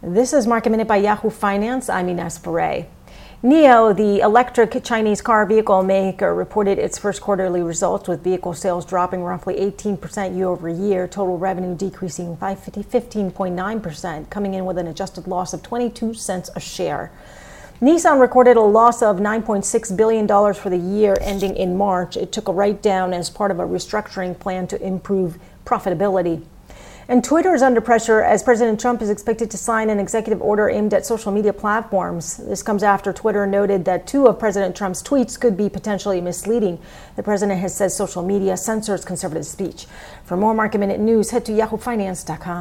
This is Market Minute by Yahoo Finance. I'm Ines Ferre. NIO, the electric Chinese car vehicle maker, reported its first quarterly results with vehicle sales dropping roughly 18% year over year, total revenue decreasing 15.9%, coming in with an adjusted loss of 22 cents a share. Nissan recorded a loss of $9.6 billion for the year ending in March. It took a write down as part of a restructuring plan to improve profitability. And Twitter is under pressure as President Trump is expected to sign an executive order aimed at social media platforms. This comes after Twitter noted that two of President Trump's tweets could be potentially misleading. The president has said social media censors conservative speech. For more market minute news, head to yahoofinance.com.